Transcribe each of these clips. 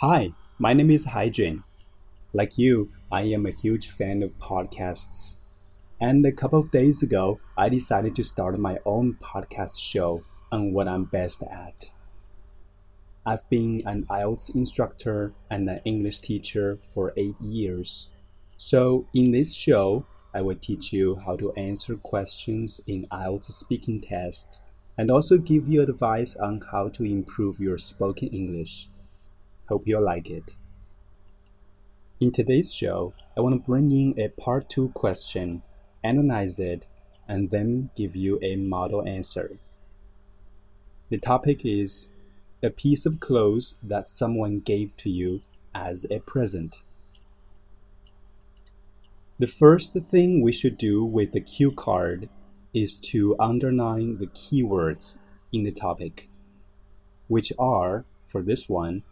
Hi, my name is Haijun. Like you, I am a huge fan of podcasts. And a couple of days ago, I decided to start my own podcast show on what I'm best at. I've been an IELTS instructor and an English teacher for eight years. So, in this show, I will teach you how to answer questions in IELTS speaking test and also give you advice on how to improve your spoken English. Hope you'll like it. In today's show, I want to bring in a part 2 question, analyze it, and then give you a model answer. The topic is a piece of clothes that someone gave to you as a present. The first thing we should do with the cue card is to underline the keywords in the topic, which are, for this one,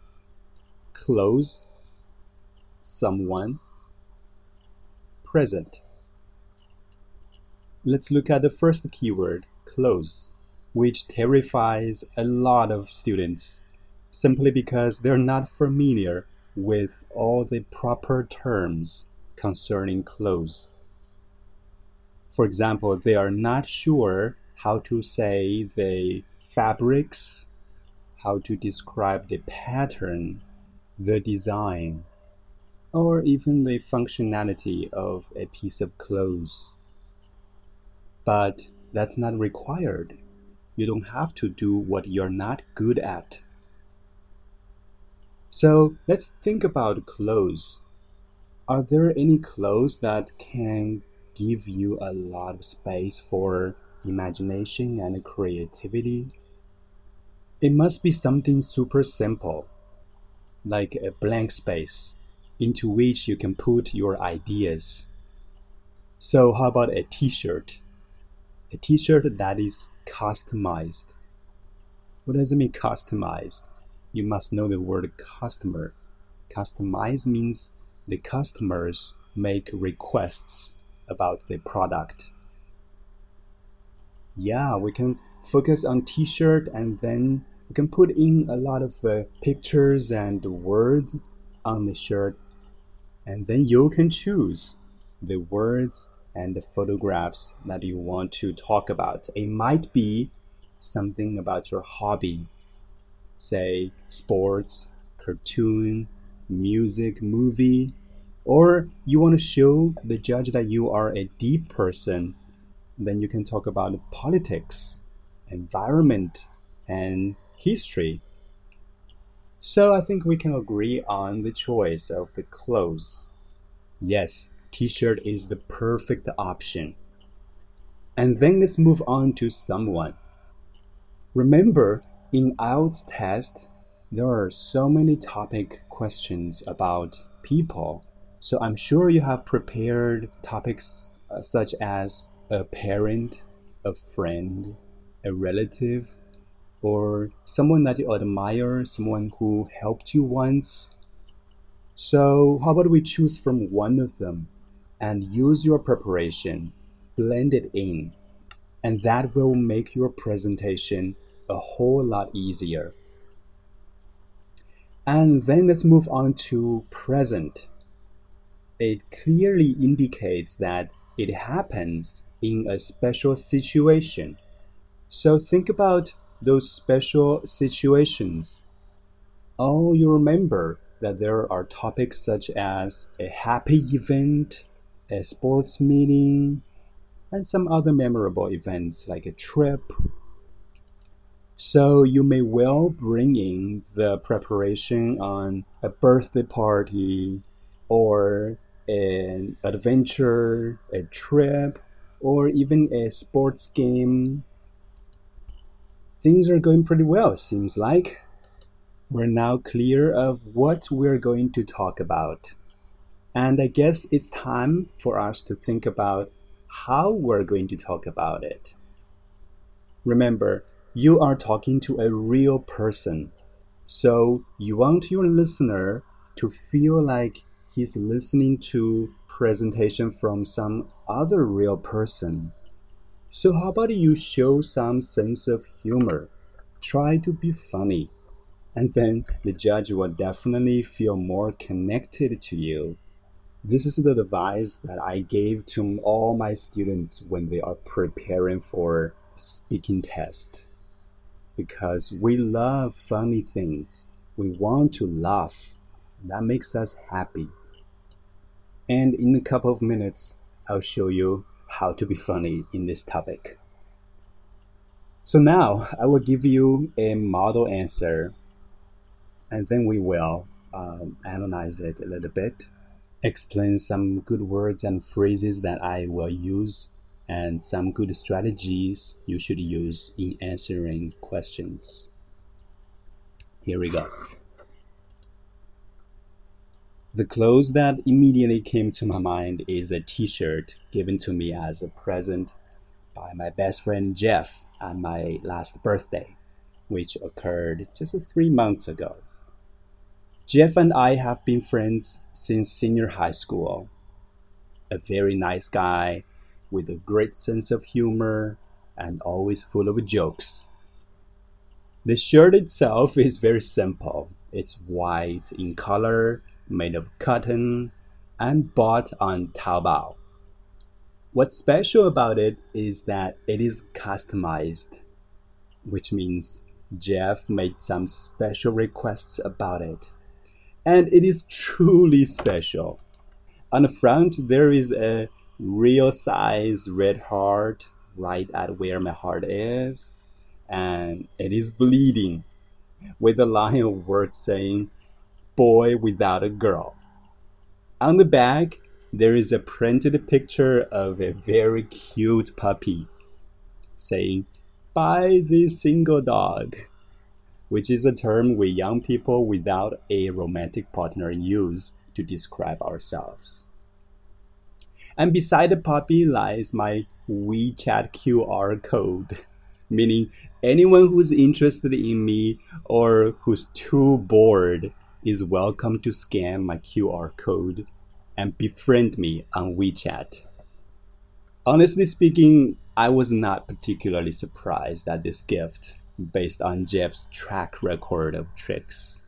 clothes, someone, present. Let's look at the first keyword, clothes, which terrifies a lot of students simply because they're not familiar with all the proper terms concerning clothes. For example, they are not sure how to say the fabrics, how to describe the pattern, the design, or even the functionality of a piece of clothes. But that's not required. You don't have to do what you're not good at. So let's think about clothes. Are there any clothes that can give you a lot of space for imagination and creativity? It must be something super simple, like a blank space into which you can put your ideas. So, how about a t shirt? A t shirt that is customized. What does it mean, customized? You must know the word customer. Customize means the customers make requests about the product. Yeah, we can focus on t-shirt and then we can put in a lot of uh, pictures and words on the shirt and then you can choose the words and the photographs that you want to talk about. It might be something about your hobby, say sports, cartoon, music, movie, or you want to show the judge that you are a deep person, then you can talk about politics, environment, and history. So I think we can agree on the choice of the clothes. Yes, t-shirt is the perfect option. And then let's move on to someone. Remember, in IELTS test, there are so many topic questions about people so I'm sure you have prepared topics uh, such as a parent, a friend, a relative, or someone that you admire, someone who helped you once. So, how about we choose from one of them and use your preparation, blend it in, and that will make your presentation a whole lot easier. And then let's move on to present it clearly indicates that it happens in a special situation. So think about those special situations. Oh, you remember that there are topics such as a happy event, a sports meeting, and some other memorable events like a trip. So you may well bring in the preparation on a birthday party or an adventure, a trip, or even a sports game. Things are going pretty well, seems like. We're now clear of what we're going to talk about. And I guess it's time for us to think about how we're going to talk about it. Remember, you are talking to a real person. So you want your listener to feel like he's listening to presentation from some other real person. So how about you show some sense of humor? Try to be funny. And then the judge will definitely feel more connected to you. This is the advice that I gave to all my students when they are preparing for speaking test. Because we love funny things. We want to laugh. That makes us happy. And in a couple of minutes, I'll show you how to be funny in this topic. So now I will give you a model answer and then we will um, analyze it a little bit, explain some good words and phrases that I will use, and some good strategies you should use in answering questions. Here we go. The clothes that immediately came to my mind is a t shirt given to me as a present by my best friend Jeff on my last birthday, which occurred just three months ago. Jeff and I have been friends since senior high school. A very nice guy with a great sense of humor and always full of jokes. The shirt itself is very simple. It's white in color, made of cotton, and bought on Taobao. What's special about it is that it is customized, which means Jeff made some special requests about it. And it is truly special. On the front, there is a real size red heart right at where my heart is, and it is bleeding with a line of words saying, Boy without a girl. On the back, there is a printed picture of a very cute puppy saying, Buy this single dog, which is a term we young people without a romantic partner use to describe ourselves. And beside the puppy lies my WeChat QR code, meaning anyone who's interested in me or who's too bored is welcome to scan my QR code and befriend me on WeChat. Honestly speaking, I was not particularly surprised at this gift based on Jeff's track record of tricks.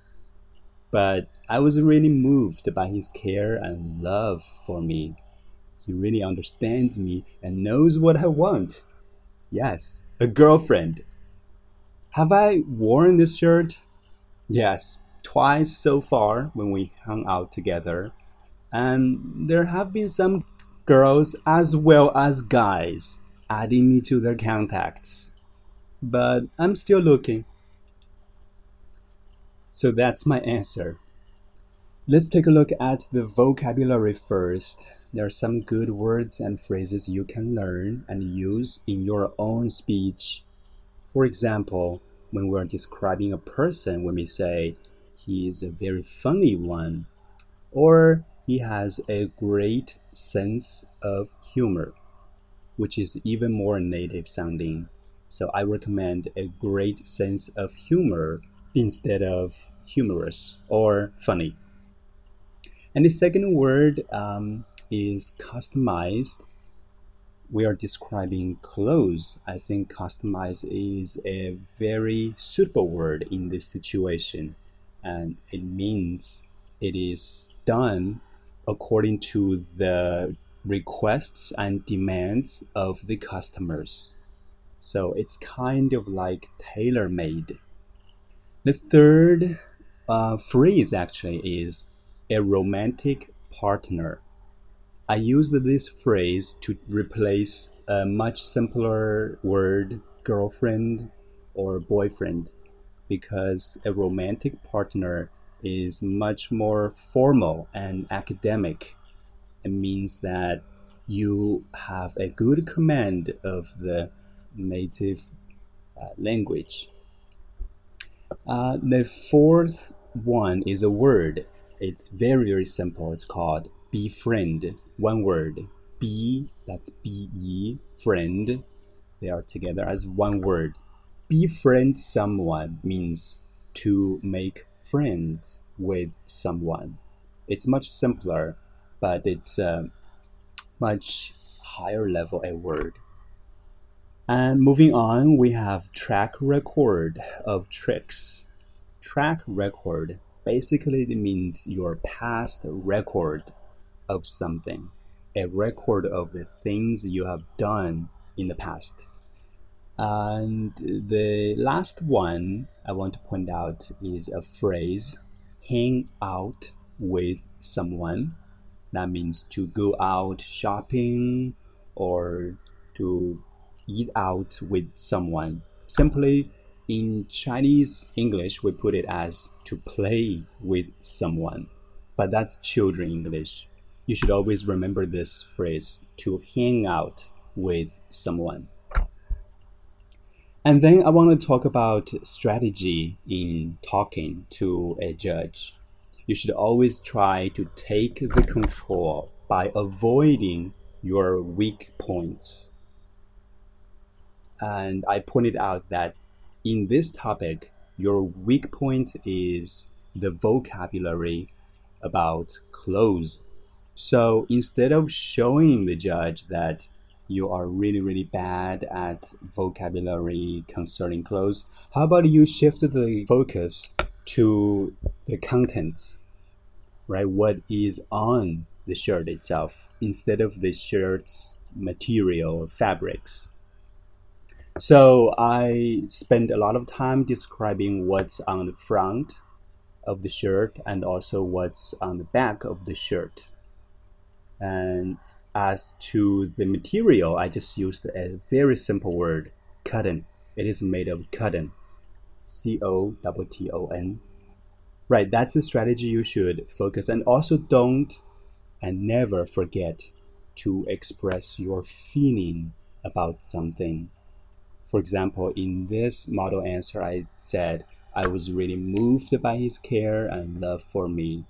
But I was really moved by his care and love for me. He really understands me and knows what I want. Yes, a girlfriend. Have I worn this shirt? Yes, twice so far when we hung out together and there have been some girls as well as guys adding me to their contacts. But I'm still looking. So that's my answer. Let's take a look at the vocabulary first. There are some good words and phrases you can learn and use in your own speech. For example, when we're describing a person, when we say, he is a very funny one, or he has a great sense of humor, which is even more native sounding. So I recommend a great sense of humor instead of humorous or funny. And the second word um, is customized. We are describing clothes. I think customized is a very suitable word in this situation. And it means it is done according to the requests and demands of the customers. So it's kind of like tailor made. The third uh, phrase actually is a romantic partner. I used this phrase to replace a much simpler word girlfriend or boyfriend because a romantic partner is much more formal and academic. It means that you have a good command of the native uh, language. Uh, the fourth one is a word. It's very, very simple. It's called befriend. One word. Be, that's B E, friend. They are together as one word. Befriend someone means to make friends with someone. It's much simpler, but it's a much higher level a word. And moving on, we have track record of tricks. track record basically means your past record of something, a record of the things you have done in the past. And the last one I want to point out is a phrase hang out with someone. That means to go out shopping or to eat out with someone. Simply in Chinese English, we put it as to play with someone, but that's children English. You should always remember this phrase to hang out with someone. And then I want to talk about strategy in talking to a judge. You should always try to take the control by avoiding your weak points. And I pointed out that in this topic, your weak point is the vocabulary about clothes. So instead of showing the judge that you are really, really bad at vocabulary concerning clothes, how about you shift the focus to the contents, right? What is on the shirt itself instead of the shirt's material or fabrics. So I spend a lot of time describing what's on the front of the shirt and also what's on the back of the shirt. And as to the material, I just used a very simple word, cotton. It is made of cotton. C O T T O N. Right, that's the strategy you should focus and also don't and never forget to express your feeling about something for example, in this model answer, I said, I was really moved by his care and love for me.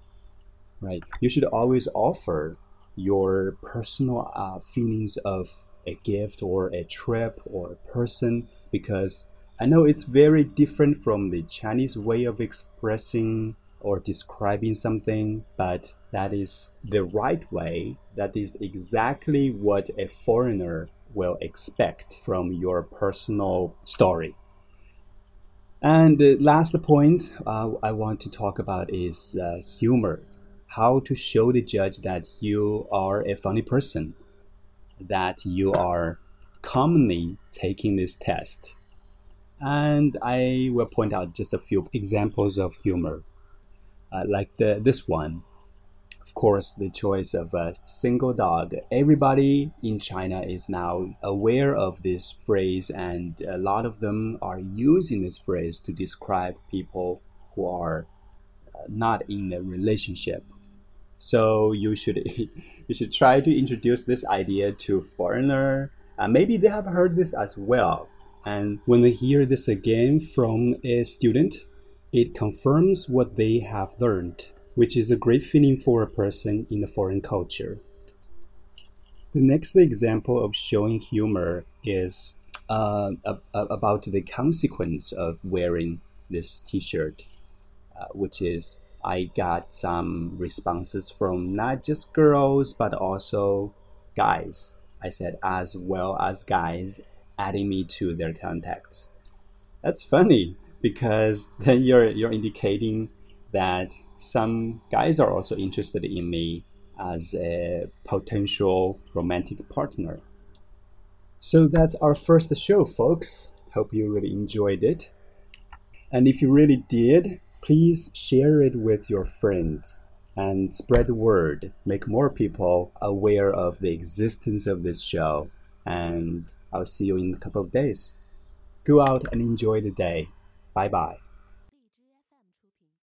Right? You should always offer your personal uh, feelings of a gift or a trip or a person because I know it's very different from the Chinese way of expressing or describing something, but that is the right way. That is exactly what a foreigner will expect from your personal story. And the last point uh, I want to talk about is uh, humor. How to show the judge that you are a funny person, that you are commonly taking this test. And I will point out just a few examples of humor, uh, like the, this one of course, the choice of a single dog. Everybody in China is now aware of this phrase, and a lot of them are using this phrase to describe people who are uh, not in a relationship. So you should you should try to introduce this idea to foreigner. Uh, maybe they have heard this as well, and when they hear this again from a student, it confirms what they have learned which is a great feeling for a person in a foreign culture. The next example of showing humor is uh, about the consequence of wearing this t-shirt, uh, which is I got some responses from not just girls but also guys. I said as well as guys adding me to their contacts. That's funny because then you're you're indicating that some guys are also interested in me as a potential romantic partner. So that's our first show, folks. Hope you really enjoyed it. And if you really did, please share it with your friends and spread the word. Make more people aware of the existence of this show. And I'll see you in a couple of days. Go out and enjoy the day. Bye bye.